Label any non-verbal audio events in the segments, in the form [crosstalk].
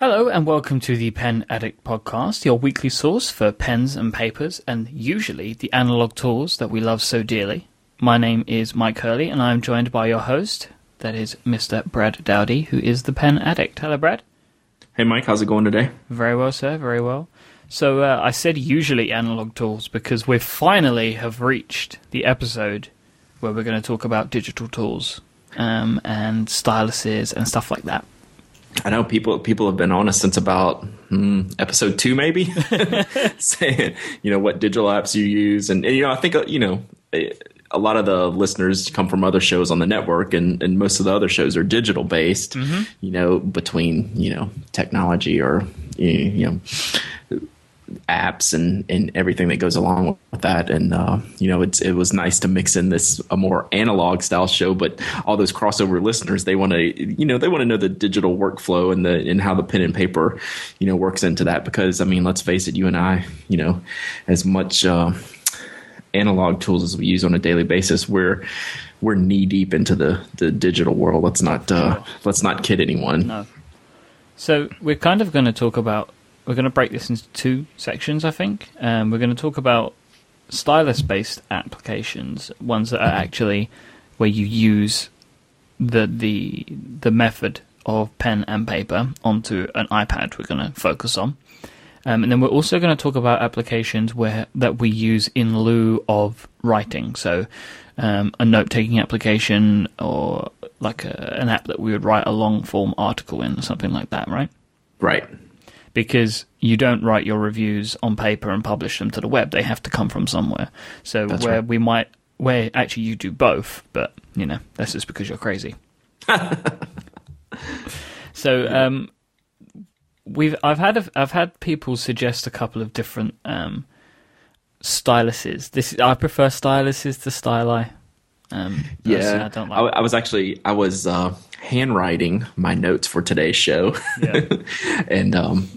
Hello and welcome to the Pen Addict podcast, your weekly source for pens and papers and usually the analog tools that we love so dearly. My name is Myke Hurley and I am joined by your host, that is Mr. Brad Dowdy, who is the Pen Addict. Hello, Brad. Hey, Myke, how's it going today? Very well, sir, very well. So uh, I said usually analog tools because we finally have reached the episode where we're going to talk about digital tools um, and styluses and stuff like that. I know people people have been on us since about hmm, episode two, maybe, [laughs] [laughs] saying you know what digital apps you use, and, and you know I think uh, you know a lot of the listeners come from other shows on the network, and, and most of the other shows are digital based. Mm-hmm. You know, between you know technology or you know apps and, and everything that goes along with that. And uh, you know, it's it was nice to mix in this a more analog style show, but all those crossover listeners they want to you know they want to know the digital workflow and the and how the pen and paper you know works into that because I mean let's face it, you and I you know as much. Uh, analog tools as we use on a daily basis we're we're knee deep into the the digital world let's not uh, let's not kid anyone no so we're kind of going to talk about we're going to break this into two sections, I think. Um, we're going to talk about stylus based applications, ones that are actually where you use the the the method of pen and paper onto an iPad. We're going to focus on, um, and then we're also going to talk about applications where that we use in lieu of writing. So, um, a note taking application or like a, an app that we would write a long form article in, or something like that, right? Right because you don't write your reviews on paper and publish them to the web. They have to come from somewhere. So that's where right. we might, where actually you do both, but you know that's just because you're crazy. [laughs] so um, we've I've had a, I've had people suggest a couple of different um, styluses. This I prefer styluses to styli. Um, yeah, I don't like. I, I, was actually I was uh, handwriting my notes for today's show, yeah. [laughs] and um,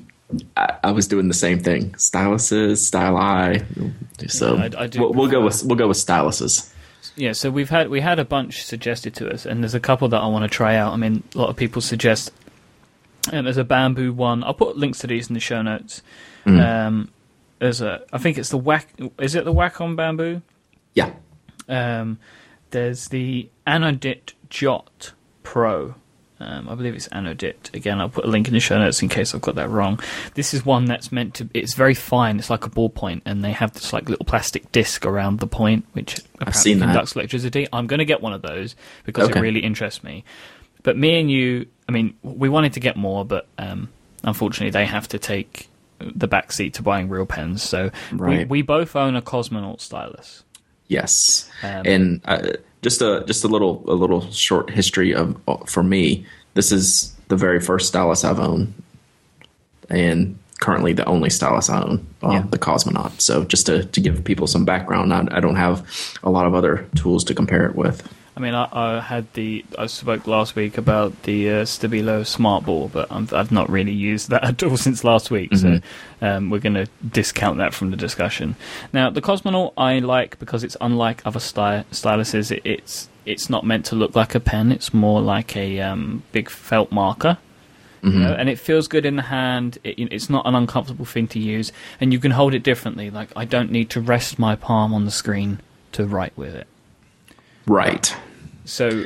I, I, was doing the same thing. Styluses, styli. So yeah, I, we'll, we'll go with we'll go with styluses. Yeah, so we've had we had a bunch suggested to us, and there's a couple that I want to try out. I mean, a lot of people suggest. And there's a bamboo one. I'll put links to these in the show notes. Mm. Um, there's a, I think it's the whack. Is it the Wacom bamboo? Yeah. Um, there's the Anodit Jot Pro. Um, I believe it's Anodit. Again, I'll put a link in the show notes in case I've got that wrong. This is one that's meant to. It's very fine. It's like a ballpoint, and they have this like little plastic disc around the point, which I've seen conducts electricity. I'm going to get one of those because okay. it really interests me. But me and you, I mean, we wanted to get more, but um, unfortunately, they have to take the back seat to buying real pens. So right. we, we both own a Cosmonaut stylus. Yes, um, and. Uh, just a just a little a little short history of for me. This is the very first stylus I've owned, and currently the only stylus I own, uh, yeah. the Cosmonaut. So just to, to give people some background, I, I, don't have a lot of other tools to compare it with. I mean, I, I had the I spoke last week about the uh, Stabilo Smart Ball, but i have not really used that [laughs] at all since last week. Mm-hmm. So um, we're going to discount that from the discussion. Now, the Cosmonaut I like because it's unlike other sty- styluses. It, it's it's not meant to look like a pen. It's more like a um, big felt marker. Mm-hmm. You know, and it feels good in the hand. It, it's not an uncomfortable thing to use, and you can hold it differently. Like I don't need to rest my palm on the screen to write with it. Right. So,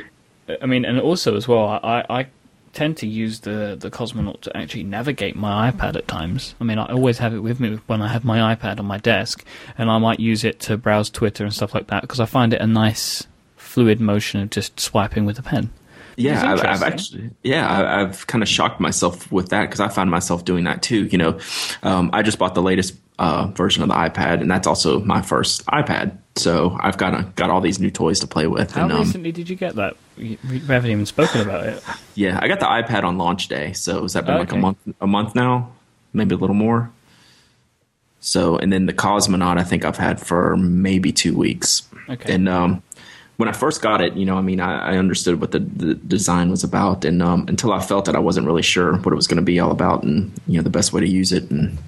I mean, and also as well, I, I tend to use the the Cosmonaut to actually navigate my iPad at times. I mean, I always have it with me when I have my iPad on my desk, and I might use it to browse Twitter and stuff like that because I find it a nice fluid motion of just swiping with a pen. Yeah, I've, I've, actually, yeah, I've kind of shocked myself with that because I find myself doing that too. You know, um, I just bought the latest uh, version of the iPad, and that's also my first iPad. So I've got a, got all these new toys to play with. How and, um, recently did you get that? We haven't even spoken about it. Yeah, I got the iPad on launch day. So has that been like a month? A month now, maybe a little more. So and then the Cosmonaut, I think I've had for maybe two weeks. Okay. And um, when I first got it, you know, I mean, I, I understood what the, the, design was about, and um, until I felt it, I wasn't really sure what it was going to be all about, and you know, the best way to use it, and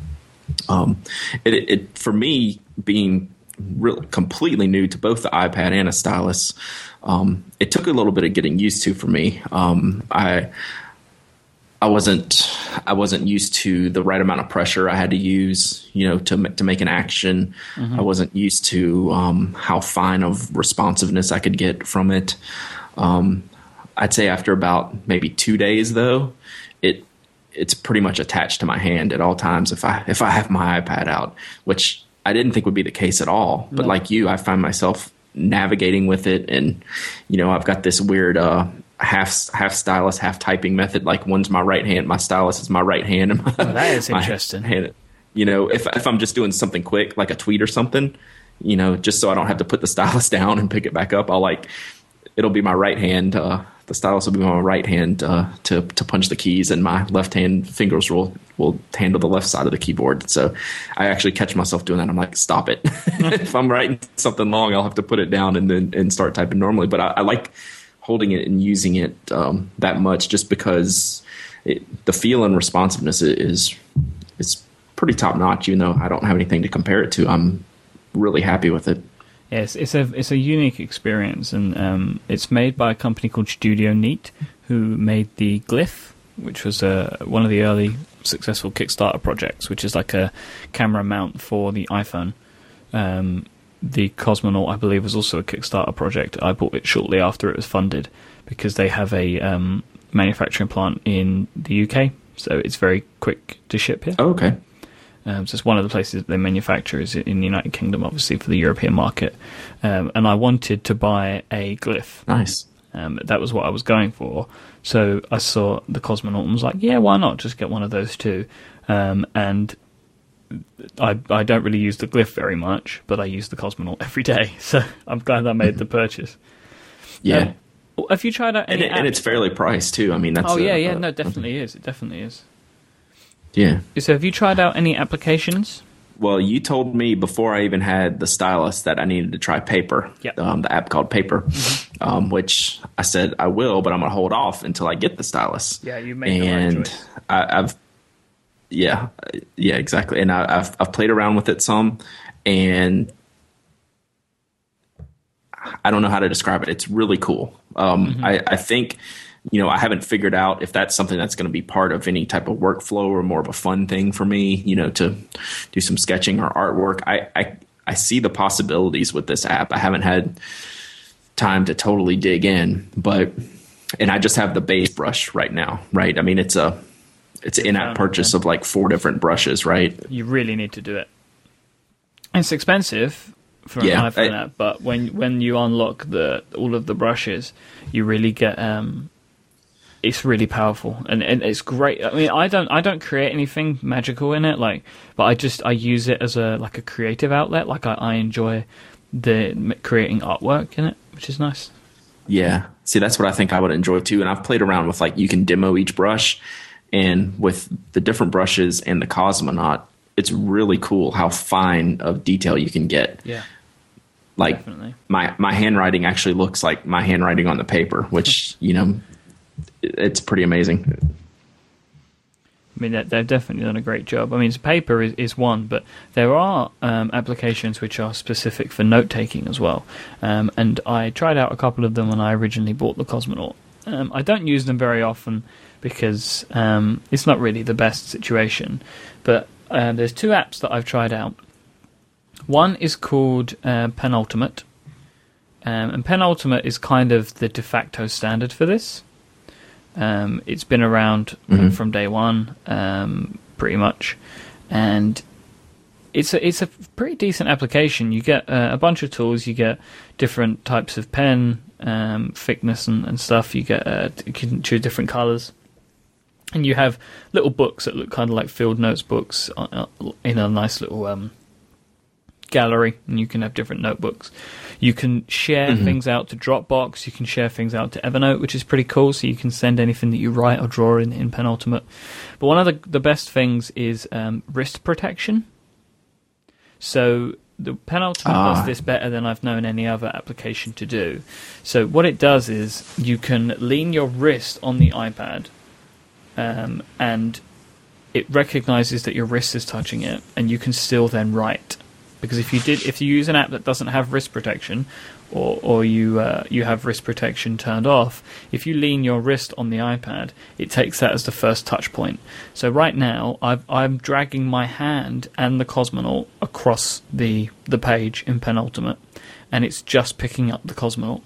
um, it, it, for me being really completely new to both the iPad and a stylus, um, it took a little bit of getting used to for me. Um, I I wasn't I wasn't used to the right amount of pressure I had to use, you know, to to make an action. Mm-hmm. I wasn't used to um, how fine of responsiveness I could get from it. Um, I'd say after about maybe two days, though, it it's pretty much attached to my hand at all times if I if I have my iPad out, which I didn't think would be the case at all. But no. like you, I find myself navigating with it, and you know, I've got this weird. Uh, half half stylus, half typing method. Like one's my right hand, my stylus is my right hand. And my, oh, that is [laughs] interesting. Hand. You know, if if I'm just doing something quick, like a tweet or something, you know, just so I don't have to put the stylus [laughs] down and pick it back up, I'll like it'll be my right hand. Uh, the stylus will be my right hand uh, to to punch the keys, and my left hand fingers will will handle the left side of the keyboard. So I actually catch myself doing that. I'm like, stop it. [laughs] if I'm writing something long, I'll have to put it down and then and start typing normally. But I, I like holding it and using it um, that much just because it, the feel and responsiveness is is pretty top notch. Even though I don't have anything to compare it to, I'm really happy with it. Yes, it's a it's a unique experience, and um, it's made by a company called Studio Neat, who made the Glyph, which was uh, one of the early successful Kickstarter projects, which is like a camera mount for the iPhone. Um, the Cosmonaut, I believe, was also a Kickstarter project. I bought it shortly after it was funded because they have a um, manufacturing plant in the UK, so it's very quick to ship here. Oh, okay. Um, so it's one of the places they manufacture is in the United Kingdom, obviously for the European market. Um, and I wanted to buy a glyph. Nice. Um, that was what I was going for. So I saw the Cosmonaut and was like, yeah, why not? Just get one of those too. Um, and I I don't really use the glyph very much, but I use the Cosmonaut every day, [laughs] so I'm glad I made the [laughs] purchase. Yeah. Um, have you tried out? And, it, and, it's fairly priced too. I mean, that's. Oh yeah, yeah, no, definitely is. It definitely is. Yeah. So, have you tried out any applications? Well, you told me before I even had the stylus that I needed to try Paper. Yep. Um, the app called Paper, mm-hmm. um, which I said I will, but I'm gonna hold off until I get the stylus. Yeah, you made and the right choice. I, I've yeah, yeah, exactly. And I, have I've played around with it some, and I don't know how to describe it. It's really cool. Um, mm-hmm. I, I think you know, I haven't figured out if that's something that's going to be part of any type of workflow or more of a fun thing for me, you know, to do some sketching or artwork. I, I, I see the possibilities with this app. I haven't had time to totally dig in, but, and I just have the base brush right now, right? I mean, it's a, it's an in-app purchase of like four different brushes, right? You really need to do it. It's expensive for yeah, an iPhone I, app, but when when you unlock the all of the brushes, you really get um, it's really powerful and, and it's great. I mean, I don't I don't create anything magical in it, like, but I just I use it as a like a creative outlet. Like I, I enjoy the creating artwork in it, which is nice. Yeah, see, that's what I think I would enjoy too. And I've played around with like you can demo each brush and with the different brushes and the Cosmonaut, it's really cool how fine of detail you can get. Yeah. Like Definitely. my my handwriting actually looks like my handwriting on the paper, which you know, it's pretty amazing. I mean, they've definitely done a great job. I mean, paper is, is one, but there are um, applications which are specific for note taking as well. Um, and I tried out a couple of them when I originally bought the Cosmonaut. Um, I don't use them very often because um, it's not really the best situation. But uh, there's two apps that I've tried out. One is called uh, Penultimate, um, and Penultimate is kind of the de facto standard for this. Um, it's been around mm-hmm. from day one, um, pretty much, and it's a it's a pretty decent application. You get uh, a bunch of tools. You get different types of pen um, thickness and, and, stuff. You get uh, you can choose different colors and you have little books that look kind of like field notes books uh, uh, in a nice little um, gallery, and you can have different notebooks. You can share mm-hmm. things out to Dropbox. You can share things out to Evernote, which is pretty cool. So you can send anything that you write or draw in, in Penultimate. But one of the the best things is um, wrist protection. So the Penultimate ah. does this better than I've known any other application to do. So what it does is you can lean your wrist on the iPad um, and it recognizes that your wrist is touching it, and you can still then write because if you did if you use an app that doesn't have wrist protection or or you uh, you have wrist protection turned off if you lean your wrist on the iPad it takes that as the first touch point so right now i I'm dragging my hand and the Cosmonaut across the the page in penultimate and it's just picking up the Cosmonaut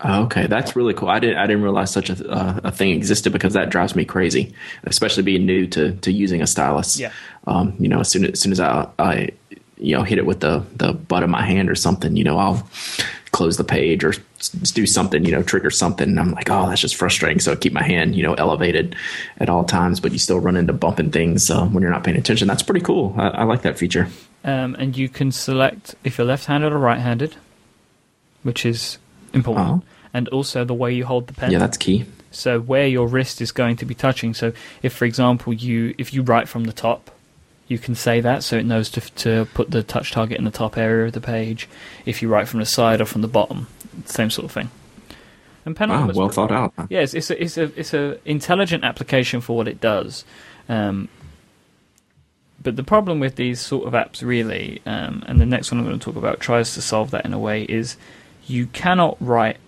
Oh, okay, that's really cool. I didn't I didn't realize such a uh, a thing existed because that drives me crazy, especially being new to to using a stylus. Yeah. Um, you know, as soon as, as soon as I, I you know hit it with the the butt of my hand or something, you know, I'll close the page or do something, you know, trigger something. And I'm like, oh, that's just frustrating. So I keep my hand, you know, elevated at all times, but you still run into bumping things um, when you're not paying attention. That's pretty cool. I, I like that feature. um, and you can select if you're left-handed or right-handed which is important Oh. and also the way you hold the pen Yeah, that's key. So where your wrist is going to be touching. So if, for example, you if you write from the top, you can say that so it knows to to put the touch target in the top area of the page. If you write from the side or from the bottom, same sort of thing. And Wow, well thought out. yeah, it's, it's a it's a it's a intelligent application for what it does. Um, but the problem with these sort of apps, really, um, and the next one I'm going to talk about tries to solve that in a way, is you cannot write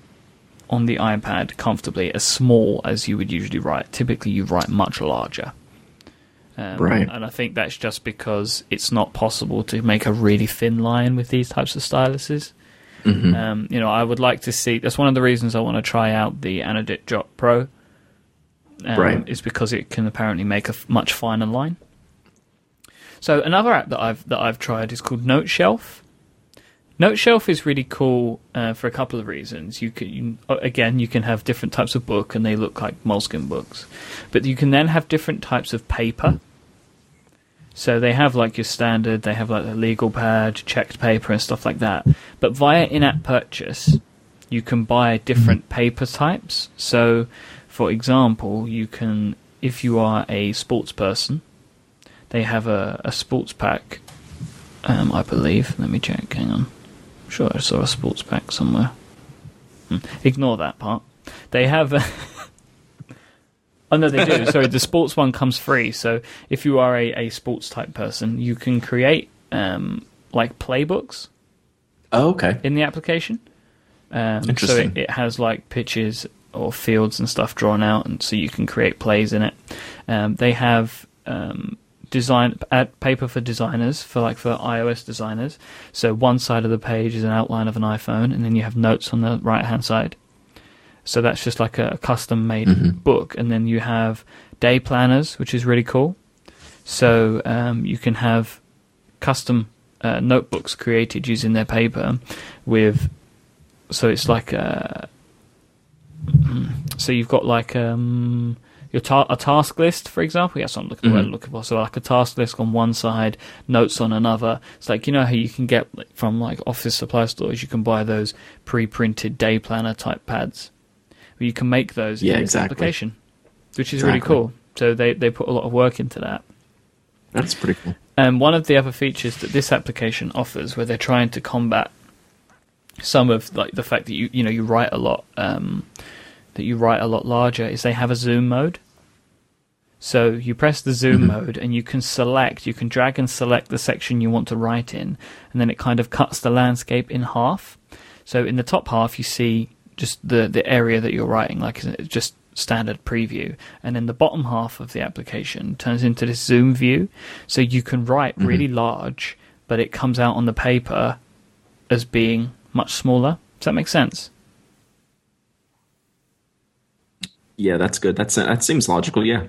on the iPad comfortably as small as you would usually write. Typically, you write much larger. Um, Right. And I think that's just because it's not possible to make a really thin line with these types of styluses. Mhm. Um, you know, I would like to see. That's one of the reasons I want to try out the Anodit Jot Pro. Um, Right. Is because it can apparently make a much finer line. So another app that I've that I've tried is called Noteshelf. Noteshelf is really cool uh, for a couple of reasons. You can you, uh, again you can have different types of book and they look like moleskin books, but you can then have different types of paper. So they have like your standard, they have like the legal pad, checked paper, and stuff like that. But via in-app purchase, you can buy different paper types. So, for example, you can, if you are a sports person, they have a, a sports pack. Um, I believe. Let me check. Hang on. Sure I saw a sports pack somewhere. Hmm. Ignore that part. They have. A [laughs] oh no, they do. [laughs] Sorry, the sports one comes free. So if you are a, a sports type person, you can create um, like playbooks Oh, okay. in the application. Um, so it, it has like pitches or fields and stuff drawn out, and so you can create plays in it. Um, they have um, design ad, paper for designers for like for iOS designers. So one side of the page is an outline of an iPhone, and then you have notes on the right hand side. So that's just like a custom made Mhm. book, and then you have day planners, which is really cool. So um, you can have custom uh, notebooks created using their paper with so it's like a so you've got like um your ta- a task list for example yes i'm looking, Mhm. looking for so like a task list on one side notes on another it's like you know how you can get from like office supply stores you can buy those pre-printed day planner type pads Well, you can make those Yeah, in this exactly. application which is really cool so they they put a lot of work into that That's pretty cool. and one of the other features that this application offers, where they're trying to combat some of like the fact that you you know you write a lot, um, that you write a lot larger, is they have a zoom mode. So you press the zoom Mhm. mode, and you can select, you can drag and select the section you want to write in, and then it kind of cuts the landscape in half. So in the top half, you see just the the area that you're writing, like just standard preview, and then the bottom half of the application turns into this zoom view, so you can write Mhm. really large, but it comes out on the paper as being much smaller. Does that make sense? Yeah, that's good. That's that seems logical. Yeah.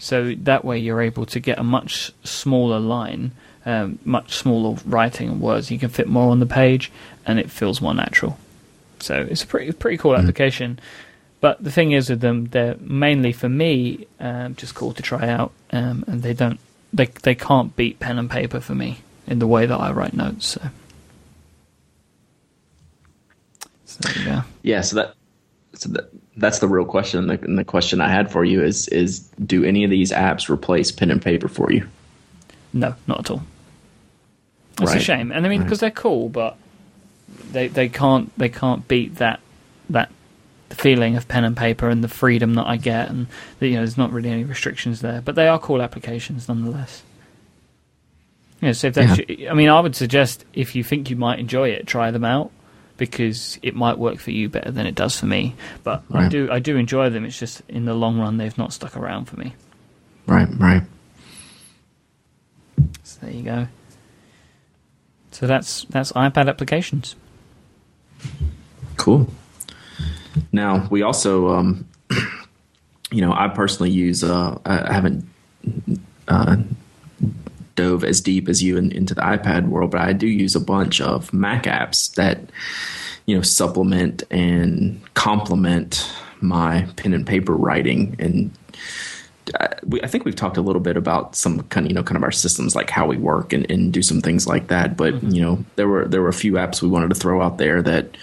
So that way you're able to get a much smaller line, um, much smaller writing and words. You can fit more on the page, and it feels more natural. So it's a pretty pretty cool application. But the thing is with them, they're mainly for me um, just cool to try out, um, and they don't they they can't beat pen and paper for me in the way that I write notes. So, so there you go. Yeah. So that so that that's the real question. The, and the question I had for you is is do any of these apps replace pen and paper for you? No, not at all. It's a shame, and I mean Right. because they're cool, but they they can't they can't beat that that feeling of pen and paper and the freedom that I get, and that, you know there's not really any restrictions there. But they are cool applications nonetheless. Yeah, so if that's, I mean, I would suggest if you think you might enjoy it, try them out because it might work for you better than it does for me. But I do, I do enjoy them. It's just in the long run, they've not stuck around for me. Right, right. So there you go. So that's that's iPad applications. Cool. Now we also, um, [clears throat] you know, I personally use. Uh, I I haven't uh, dove as deep as you in, into the iPad world, but I do use a bunch of Mac apps that you know supplement and complement my pen and paper writing. And I, we, I think we've talked a little bit about some kind of you know kind of our systems like how we work and, and do some things like that. But you know there were there were a few apps we wanted to throw out there that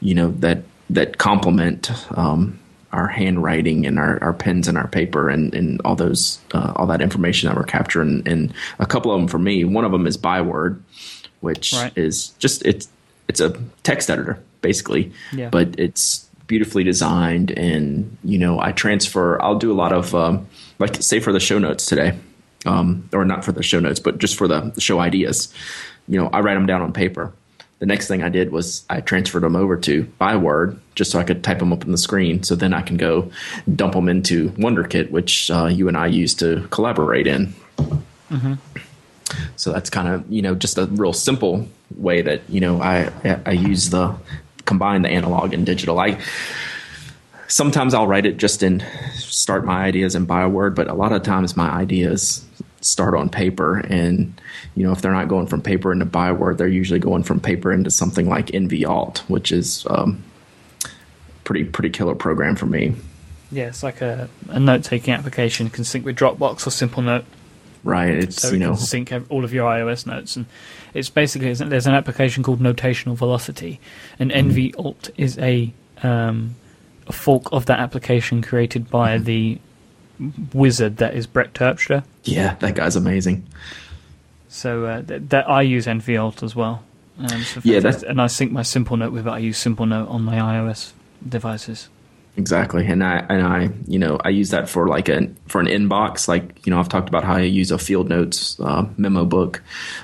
you know that that complement um, our handwriting and our, our pens and our paper and, and all those uh, all that information that we're capturing and a couple of them for me one of them is byword which Right. is just it's it's a text editor basically Yeah. but it's beautifully designed and you know i transfer i'll do a lot of um, like say for the show notes today um, or not for the show notes but just for the, the show ideas you know i write them down on paper the next thing i did was i transferred them over to byword just so i could type them up on the screen. So then i can go dump them into Wunderkit which uh, you and i use to collaborate in. So that's kind of you know just a real simple way that you know I I use the combine the analog and digital. I sometimes I'll write it just in start my ideas in Byword, but a lot of times my ideas start on paper and you know if they're not going from paper into Byword, they're usually going from paper into something like nvALT, which is um, pretty pretty killer program for me. Yeah, it's like a, a note taking application can sync with Dropbox or Simplenote. Right? It's so you it know sync all of your iOS notes, and it's basically there's an application called Notational Velocity, and Mm-hmm. NV Alt is a um, a fork of that application created by the wizard that is Brett Terpstra. yeah, that guy's amazing. So uh, th- that I use nvALT as well. Um, so Yeah, fantastic. and I sync my Simplenote with it. I use Simplenote on my iOS devices. Exactly, and I and I you know I use that for like an for an inbox. Like you know I've talked about how I use a Field Notes uh, memo book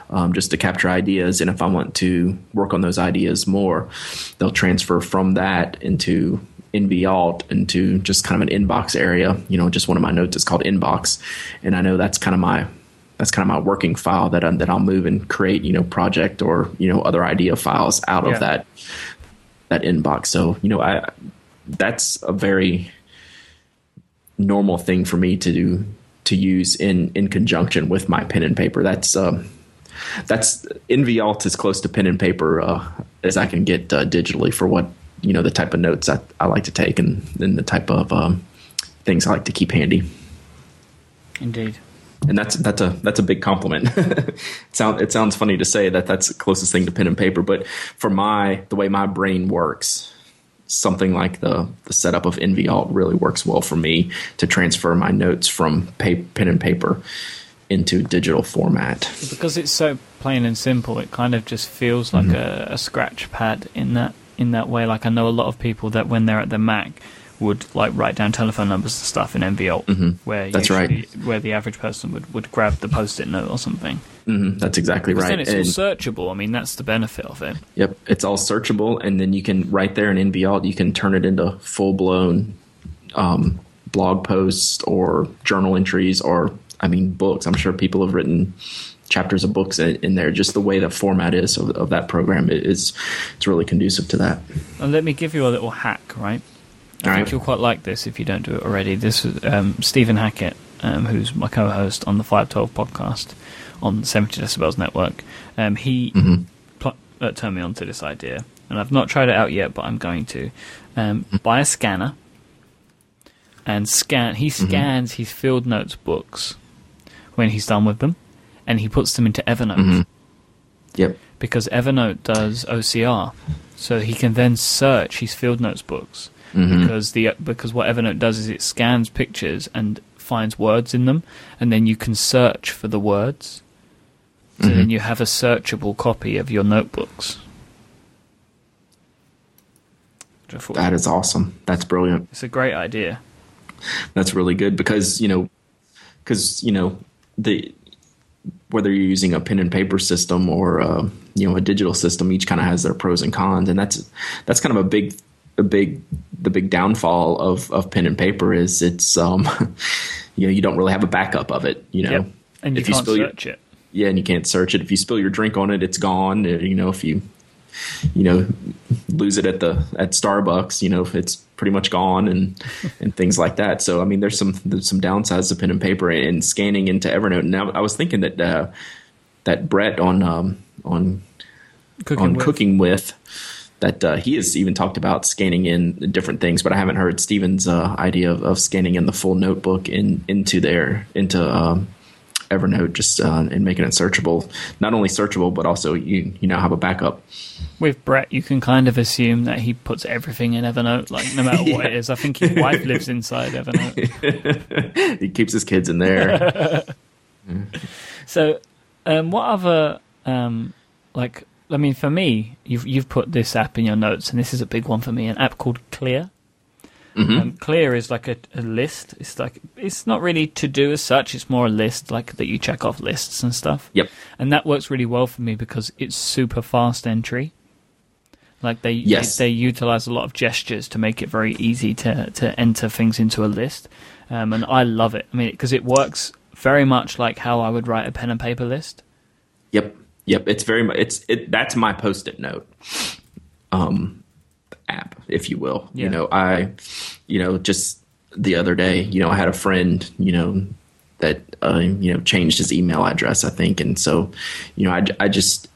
um, just to capture ideas, and if I want to work on those ideas more, they'll transfer from that into nvALT into just kind of an inbox area. You know, just one of my notes is called inbox, and I know that's kind of my that's kind of my working file that I, that I'll move and create you know project or you know other idea files out Yeah. of that that inbox. So you know I that's a very normal thing for me to do to use in in conjunction with my pen and paper. That's um, that's nvALT as close to pen and paper uh, as I can get uh, digitally for what you know the type of notes I, I like to take and, and the type of um, things I like to keep handy. Indeed. And that's that's a that's a big compliment. it [laughs] sound it sounds funny to say that that's the closest thing to pen and paper, but for my the way my brain works, something like the the setup of nvALT really works well for me to transfer my notes from pa- pen and paper into digital format. because it's so plain and simple, it kind of just feels like Mm-hmm. a, a scratch pad in that in that way. Like I know a lot of people that when they're at the Mac would like write down telephone numbers and stuff in nvALT, Mhm. where That's right. where the average person would, would grab the post-it note or something. hmm that's exactly right. then it's And- all searchable. I mean, that's the benefit of it. Yep, it's all searchable, and then you can right there in nvALT you can turn it into full blown um, blog posts or journal entries or I mean books. I'm sure people have written chapters of books in, there. Just the way the format is of, of that program is it's really conducive to that. And let me give you a little hack, right? I All think right. you'll quite like this if you don't do it already. This is um, Stephen Hackett, um, who's my co-host on the 512 podcast on 70 Decibels Network. Um, he Mhm. pl- uh, turned me on to this idea, and I've not tried it out yet, but I'm going to. Um, buy a scanner and scan. He scans his field notes books when he's done with them, and he puts them into Evernote Mhm. Yep. because Evernote does OCR, so he can then search his field notes books Mhm. because the because what Evernote does is it scans pictures and finds words in them, and then you can search for the words. So Mhm. then you have a searchable copy of your notebooks. Which I thought That is awesome. That's brilliant. it's a great idea. That's really good because you know, because you know the whether you're using a pen and paper system or uh, you know a digital system, each kind of has their pros and cons, and that's that's kind of a big a big the big downfall of of pen and paper is it's um [laughs] you know you don't really have a backup of it. You know, Yep. And you If you can't spill your- it. yeah, and you can't search it. If you spill your drink on it, it's gone. Uh, You know, if you you know lose it at the at Starbucks, you know, it's pretty much gone and and things like that. So I mean, there's some there's some downsides to pen and paper and scanning into Evernote. Now I was thinking that uh, that Brett on um, on Cooking on with. cooking with that uh, he has even talked about scanning in different things, but I haven't heard Steven's uh, idea of, of scanning in the full notebook in into there into um, Evernote just uh, and making it searchable. Not only searchable, but also you you now have a backup. With Brett, you can kind of assume that he puts everything in Evernote, like no matter what [laughs] it is. I think his wife lives inside Evernote. [laughs] he keeps his kids in there. [laughs] So, um, what other um, like? I mean, for me, you've you've put this app in your notes, and this is a big one for me. An app called Clear. Um, Clear is like a, a list. It's like it's not really to do as such. It's more a list, like that you check off lists and stuff. Yep. And that works really well for me because it's super fast entry. Like they Yes. they, they utilize a lot of gestures to make it very easy to to enter things into a list, um, and I love it. I mean, because it works very much like how I would write a pen and paper list. Yep, yep. It's very much. It's it. That's my post-it note, um, app, if you will. Yeah. You know, I, you know, just the other day, you know, I had a friend, you know, that uh, you know changed his email address, I think, and so, you know, I, I just.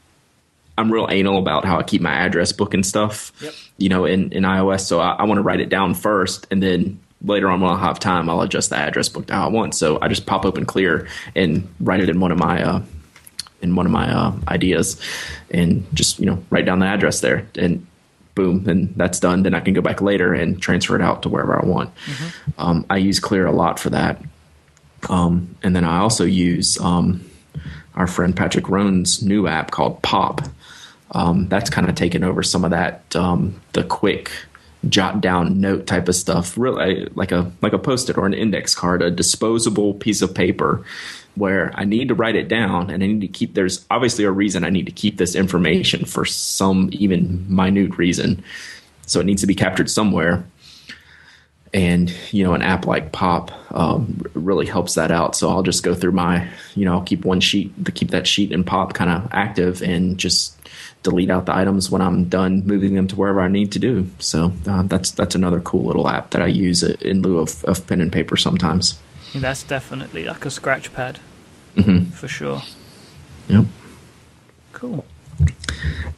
I'm real anal about how I keep my address book and stuff, Yep. you know, in, in iOS. So I, I want to write it down first, and then later on when I have time, I'll adjust the address book to how I want. So I just pop open Clear and write it in one of my uh, in one of my uh, ideas and just you know write down the address there and boom and that's done. Then i can go back later and transfer it out to wherever i want. Um, i use clear a lot for that. Um, and then i also use um, our friend Patrick Rhone's new app called pop. Um, that's kind of taken over some of that um, the quick jot down note type of stuff. Really like a like a post-it or an index card a disposable piece of paper where i need to write it down and i need to keep there's obviously a reason i need to keep this information for some even minute reason. So it needs to be captured somewhere. And you know an app like pop um, really helps that out. So i'll just go through my you know i'll keep one sheet to keep that sheet in pop kind of active and just delete out the items when i'm done moving them to wherever i need to do. So uh, that's that's another cool little app that i use in lieu of, of pen and paper sometimes That's definitely like a scratch pad Mm-hmm. for sure. yep Cool.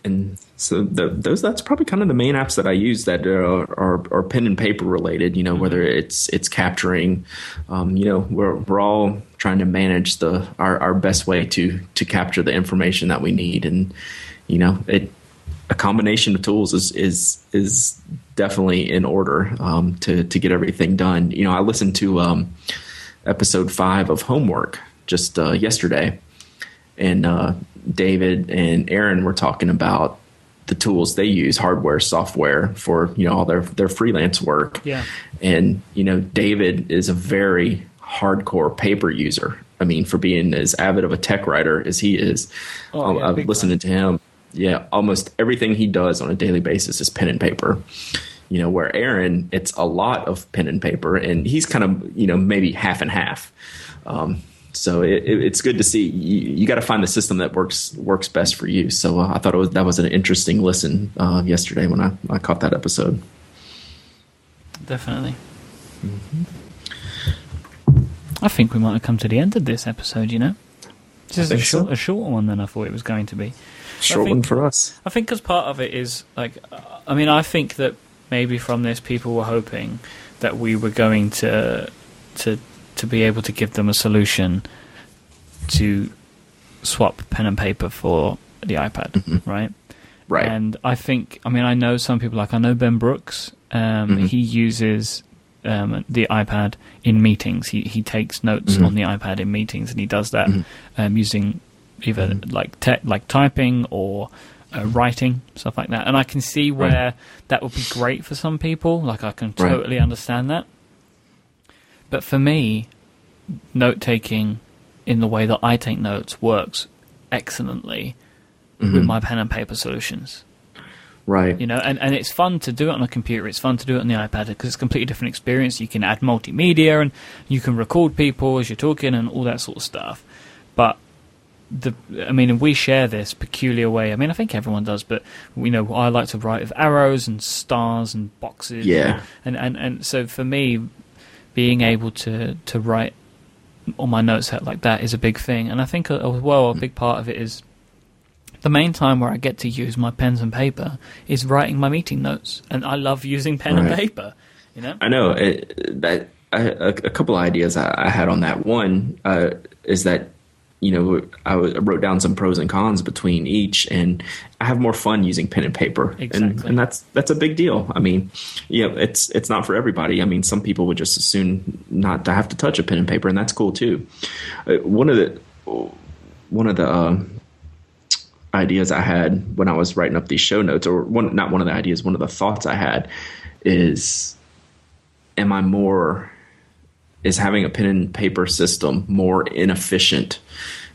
and so the, those that's probably kind of the main apps that I use that are, are, are pen and paper related. You know, whether it's it's capturing, um, you know, we're we're all trying to manage the our, our best way to to capture the information that we need, and you know, it a combination of tools is is is definitely in order um, to to get everything done. You know, I listened to um, episode five of Homework just uh, yesterday and uh, David and Aaron were talking about the tools they use, hardware, software for you know all their their freelance work. Yeah. And you know, David is a very hardcore paper user. I mean, for being as avid of a tech writer as he is, Oh, um, yeah, I've big listened to him. Yeah, almost everything he does on a daily basis is pen and paper. You know, where Aaron, it's a lot of pen and paper, and he's kind of you know maybe half and half. Um, so it, it, it's good to see. You, you got to find the system that works works best for you. So uh, I thought it was that was an interesting listen uh, yesterday when I, I caught that episode. Definitely. I think we might have come to the end of this episode. You know, this is a think so. a shorter one than I thought it was going to be. Short think- one for us. I think because part of it is like, uh, I mean, I think that maybe from this people were hoping that we were going to to to be able to give them a solution to swap pen and paper for the iPad, right? Right. And I think, I mean, I know some people like I know Ben Brooks. Um, Mhm. He uses um, the iPad in meetings. He he takes notes Mhm. on the iPad in meetings, and he does that Mhm. um, using either like te- like typing or uh, writing stuff like that. And I can see Right. where that would be great for some people. Like I can Right. totally understand that. But for me, note taking in the way that I take notes works excellently Mm-hmm. with my pen and paper solutions. Right. You know, and, and it's fun to do it on a computer. It's fun to do it on the iPad because it's a completely different experience. You can add multimedia and you can record people as you're talking and all that sort of stuff. But the, I mean, we share this peculiar way. I mean, I think everyone does, but you know, I like to write with arrows and stars and boxes. Yeah. And and and so for me, being able to to write on my notes like that is a big thing. And I think uh, as well, a big part of it is the main time where I get to use my pens and paper is writing my meeting notes, and I love using pen and paper. You know, I know it, that I, a, a couple of ideas I, I had on that. One uh, is that you know I wrote down some pros and cons between each, and I have more fun using pen and paper, and, Exactly. and that's that's a big deal. I mean, yeah, it's it's not for everybody. I mean, some people would just as soon not to have to touch a pen and paper, and that's cool too. Uh, one of the one of the um, ideas I had when I was writing up these show notes, or one not one of the ideas, one of the thoughts I had is am I more is having a pen and paper system more inefficient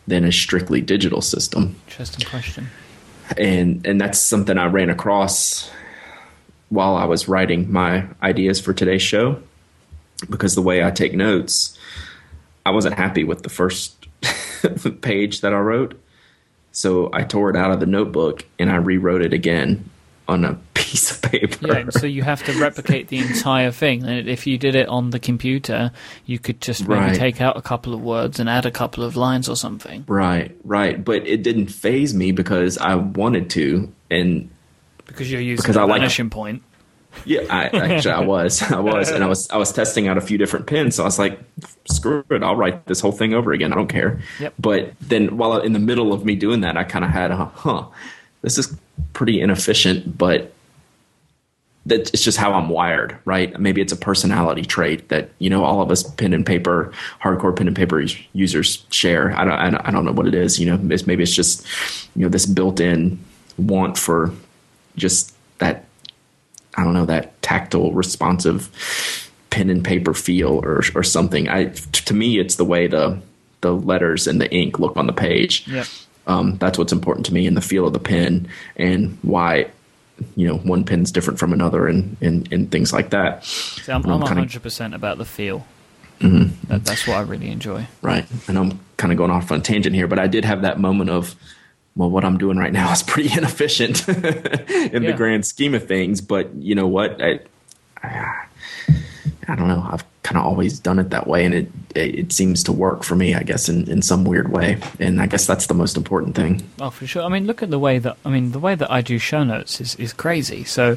than a strictly digital system? interesting question. And and that's something I ran across while I was writing my ideas for today's show because the way I take notes, I wasn't happy with the first [laughs] page that I wrote. So I tore it out of the notebook and I rewrote it again on a piece of paper. Yeah, so you have to replicate the entire thing. And if you did it on the computer, you could just maybe Right. take out a couple of words and add a couple of lines or something. Right, right. But it didn't phase me because I wanted to. And Because you're using Because I like- vanishing point. yeah, I actually I was. I was. And I was I was testing out a few different pens. So I was like, screw it, I'll write this whole thing over again. I don't care. Yep. But then while in the middle of me doing that, I kind of had a huh, this is pretty inefficient, but that it's just how I'm wired, right? Maybe it's a personality trait that you know all of us pen and paper, hardcore pen and paper users share. I don't, I don't, know what it is. You know, it's, maybe it's just you know this built-in want for just that. I don't know that tactile, responsive pen and paper feel or or something. I to me, it's the way the the letters and the ink look on the page. Yep. Um, that's what's important to me and the feel of the pen and why you know one pin's different from another and and, and things like that See, I'm, I'm kinda- 100% about the feel. Mm-hmm. That, that's what I really enjoy. right and i'm kind of going off on a tangent here but i did have that moment of well what i'm doing right now [laughs] is pretty inefficient [laughs] in Yeah. the grand scheme of things but you know what i i, I don't know i've kind of always done it that way and it, it it seems to work for me i guess in in some weird way and i guess that's the most important thing Oh, for sure. I mean, look at the way that I mean the way that I do show notes is is crazy. So,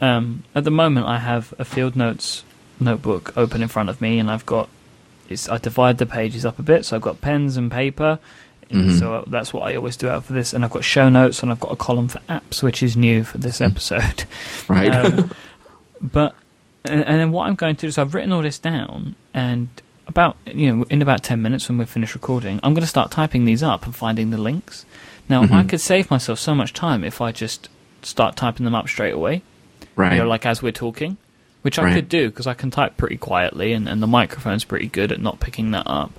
um, at the moment, I have a field notes notebook open in front of me, and I've got it's I divide the pages up a bit. So I've got pens and paper. Mhm. So that's what I always do out for this, and I've got show notes, and I've got a column for apps, which is new for this episode. right [laughs] Um, [laughs] but and, and then what I'm going to do is I've written all this down, and about you know in about ten minutes when we're finished recording, I'm going to start typing these up and finding the links. Now I Mhm. could save myself so much time if I just start typing them up straight away. right You know, like as we're talking, which I Right. could do because I can type pretty quietly, and, and the microphone's pretty good at not picking that up.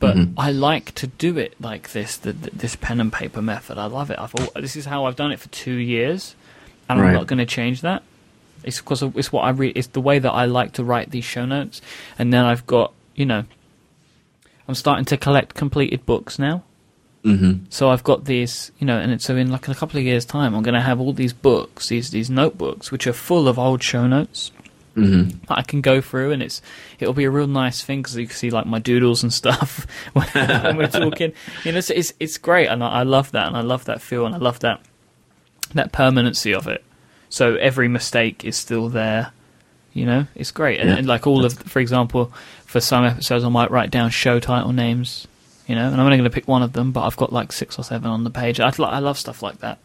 But Mhm. I like to do it like this, the, the, this pen and paper method. I love it. I've this is how I've done it for two years, and I'm not going to change that. It's because it's what I re- it's the way that I like to write these show notes, and then I've got you know, I'm starting to collect completed books now. mm-hmm. So I've got these, you know, and it's, so in like a couple of years' time, I'm going to have all these books, these these notebooks, which are full of old show notes Mm-hmm. that I can go through, and it's it'll be a real nice thing because you can see like my doodles and stuff [laughs] when, when we're talking. You know, it's, it's it's great, and I, I love that, and I love that feel, and I love that that permanency of it. So every mistake is still there. You know, it's great, and, Yeah. and like all of, for example, for some episodes, I might write down show title names. You know, and I'm only going to pick one of them, but I've got like six or seven on the page. I, I love stuff like that.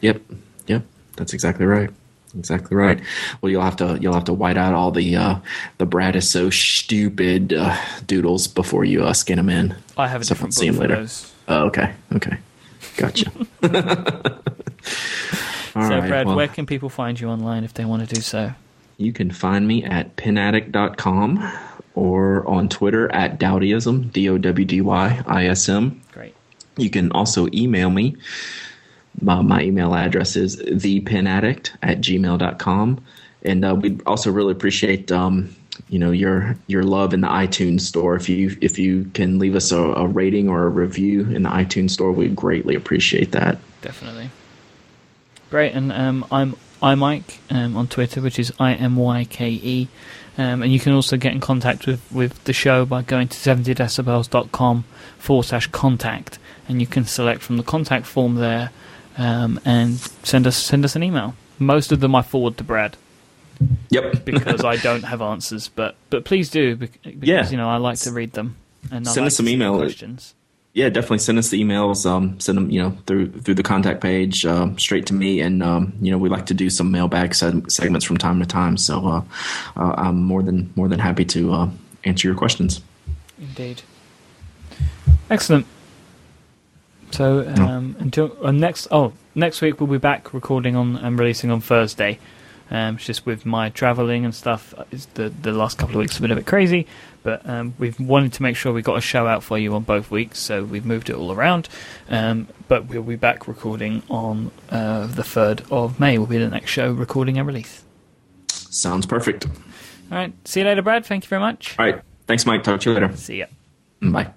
Yep, yep, that's exactly right. Exactly right. Well, you'll have to you'll have to white out all the uh, the Brad is so stupid uh, doodles before you uh, scan them in. I have a So different see book him for later. those. Oh, okay, okay, gotcha. [laughs] [laughs] All so, right, Brad, well, where can people find you online if they want to do so? you can find me at penaddict.com or on Twitter at Dowdyism, D O W D Y I S M. Great. You can also email me. Uh, my email address is thepenaddict at gmail.com. And uh, we'd also really appreciate um, you know your your love in the iTunes store. If you if you can leave us a, a rating or a review in the iTunes store, we'd greatly appreciate that. Definitely. Great, and um, I'm iMyke um, on Twitter, which is I M Y K E. Um, and you can also get in contact with, with the show by going to 70decibels.com forward slash contact. And you can select from the contact form there um, and send us send us an email. Most of them I forward to Brad Yep. [laughs] because I don't have answers, but but please do because Yeah. you know I like to read them and I Send like us some to see the email. questions. Yeah, definitely send us the emails. Um, send them, you know, through through the contact page um, straight to me, and um, you know, we like to do some mailbag seg- segments from time to time. So uh, uh, I'm more than more than happy to uh, answer your questions. Indeed. Excellent. So um, until uh, next, oh, next week we'll be back recording on and releasing on Thursday. Um, it's just with my travelling and stuff, uh, it's the the last couple of weeks have been a bit crazy, but um, we've wanted to make sure we got a show out for you on both weeks, so we've moved it all around. Um, but we'll be back recording on uh, the third of May. Will be the next show recording and release. Sounds perfect. All right, see you later, Brad. Thank you very much. All right, thanks, Myke. Talk to you later. See ya. Bye.